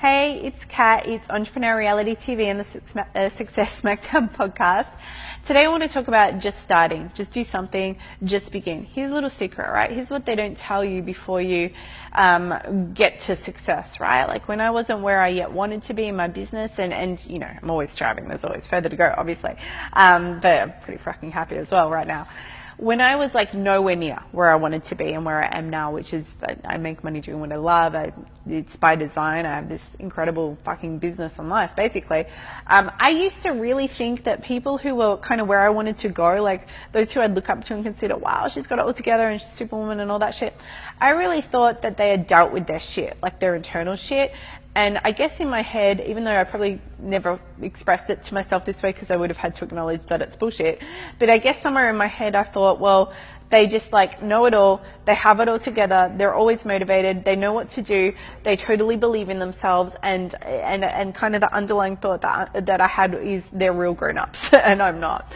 Hey, it's Kat. It's Entrepreneur Reality TV and the uh, Success Smackdown podcast. Today I want to talk about just starting. Just do something. Just begin. Here's a little secret, right? Here's what they don't tell you before you um, get to success, right? Like when I wasn't where I yet wanted to be in my business, and and you know I'm always striving. There's always further to go, obviously, um, but I'm pretty fucking happy as well right now when I was like nowhere near where I wanted to be and where I am now, which is I make money doing what I love. I, it's by design. I have this incredible fucking business and life, basically. Um, I used to really think that people who were kind of where I wanted to go, like those who I'd look up to and consider, wow, she's got it all together and she's superwoman and all that shit. I really thought that they had dealt with their shit, like their internal shit, and I guess in my head, even though I probably never expressed it to myself this way because I would have had to acknowledge that it's bullshit, but I guess somewhere in my head I thought, well, they just like know it all, they have it all together, they're always motivated, they know what to do, they totally believe in themselves, and and and kind of the underlying thought that that I had is they're real grown ups, and I'm not.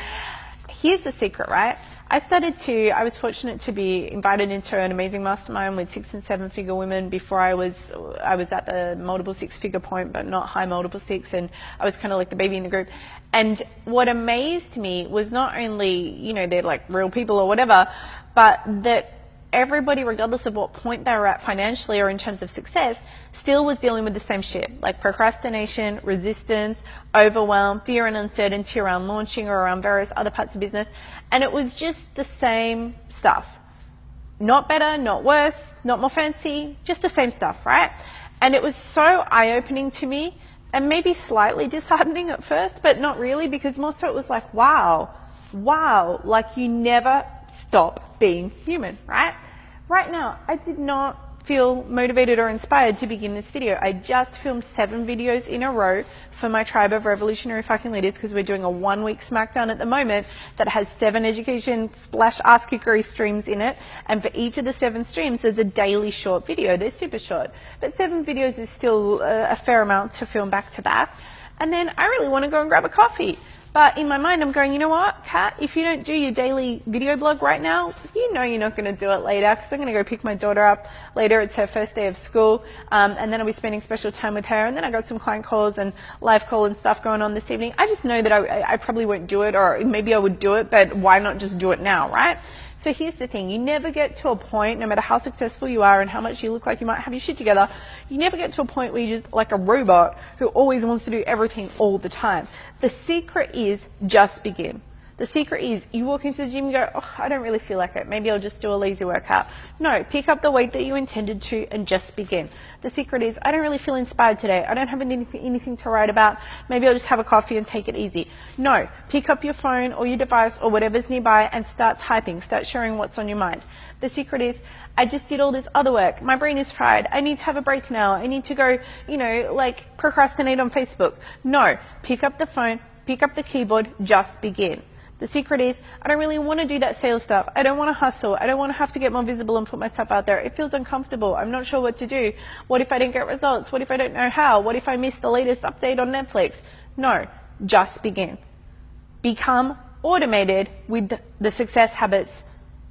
Here's the secret, right? I started to, I was fortunate to be invited into an amazing mastermind with six and seven figure women before I was, I was at the multiple six figure point, but not high multiple six. And I was kind of like the baby in the group. And what amazed me was not only, you know, they're like real people or whatever, but that everybody, regardless of what point they were at financially or in terms of success, still was dealing with the same shit like procrastination, resistance, overwhelm, fear and uncertainty around launching or around various other parts of business. And it was just the same stuff. Not better, not worse, not more fancy, just the same stuff, right? And it was so eye opening to me and maybe slightly disheartening at first, but not really because more so it was like, wow, wow, like you never stop being human, right? Right now, I did not feel motivated or inspired to begin this video. I just filmed seven videos in a row for my tribe of revolutionary fucking leaders because we're doing a one week smackdown at the moment that has seven education slash ask cookery streams in it. And for each of the seven streams, there's a daily short video. They're super short, but seven videos is still a, a fair amount to film back to back. And then I really want to go and grab a coffee. But in my mind, I'm going, you know what, Kat, if you don't do your daily video blog right now, you know you're not going to do it later because I'm going to go pick my daughter up later. It's her first day of school. Um, and then I'll be spending special time with her. And then I got some client calls and live call and stuff going on this evening. I just know that I, I probably won't do it or maybe I would do it, but why not just do it now, right? So here's the thing you never get to a point, no matter how successful you are and how much you look like you might have your shit together, you never get to a point where you're just like a robot who always wants to do everything all the time. The secret is just begin. The secret is you walk into the gym and go, oh, I don't really feel like it. Maybe I'll just do a lazy workout. No, pick up the weight that you intended to and just begin. The secret is I don't really feel inspired today. I don't have anything, anything to write about. Maybe I'll just have a coffee and take it easy. No, pick up your phone or your device or whatever's nearby and start typing. Start sharing what's on your mind. The secret is I just did all this other work. My brain is fried. I need to have a break now. I need to go, you know, like procrastinate on Facebook. No, pick up the phone, pick up the keyboard, just begin. The secret is I don't really want to do that sales stuff. I don't want to hustle. I don't want to have to get more visible and put myself out there. It feels uncomfortable. I'm not sure what to do. What if I didn't get results? What if I don't know how? What if I miss the latest update on Netflix? No, just begin. Become automated with the success habits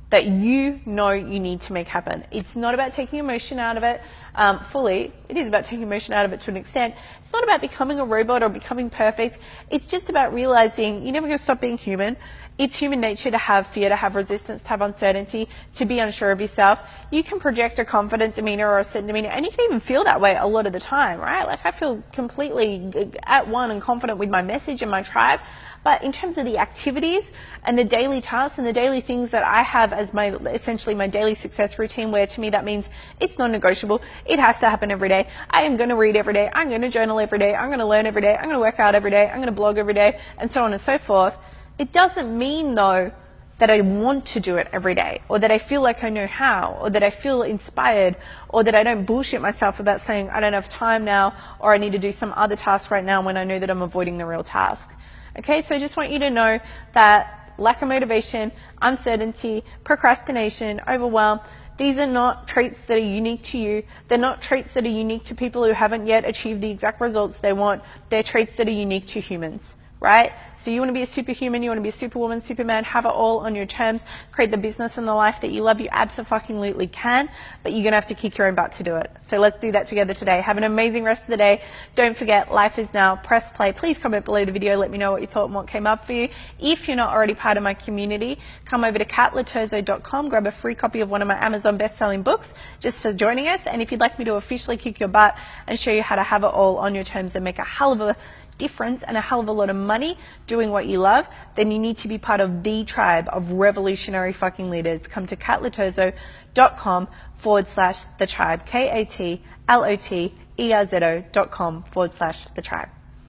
that you know you need to make happen. It's not about taking emotion out of it um, fully. It is about taking emotion out of it to an extent. It's not about becoming a robot or becoming perfect. It's just about realizing you're never going to stop being human. It's human nature to have fear, to have resistance, to have uncertainty, to be unsure of yourself. You can project a confident demeanor or a certain demeanor, and you can even feel that way a lot of the time, right? Like I feel completely at one and confident with my message and my tribe. But in terms of the activities and the daily tasks and the daily things that I have as my essentially my daily success routine, where to me that means it's non negotiable. It has to happen every day. I am going to read every day. I'm going to journal every day. I'm going to learn every day. I'm going to work out every day. I'm going to blog every day, and so on and so forth. It doesn't mean though that I want to do it every day, or that I feel like I know how, or that I feel inspired, or that I don't bullshit myself about saying I don't have time now, or I need to do some other task right now when I know that I'm avoiding the real task. Okay, so I just want you to know that lack of motivation, uncertainty, procrastination, overwhelm, these are not traits that are unique to you. They're not traits that are unique to people who haven't yet achieved the exact results they want. They're traits that are unique to humans. Right? So you want to be a superhuman, you want to be a superwoman, superman, have it all on your terms, create the business and the life that you love, you absolutely can, but you're going to have to kick your own butt to do it. So let's do that together today. Have an amazing rest of the day. Don't forget, life is now. Press play. Please comment below the video. Let me know what you thought and what came up for you. If you're not already part of my community, come over to katloterzo.com, grab a free copy of one of my Amazon best-selling books just for joining us. And if you'd like me to officially kick your butt and show you how to have it all on your terms and make a hell of a difference and a hell of a lot of money doing what you love, then you need to be part of the tribe of revolutionary fucking leaders. Come to katloterzo.com forward slash the tribe, K A T L O T E R Z O dot com forward slash the tribe.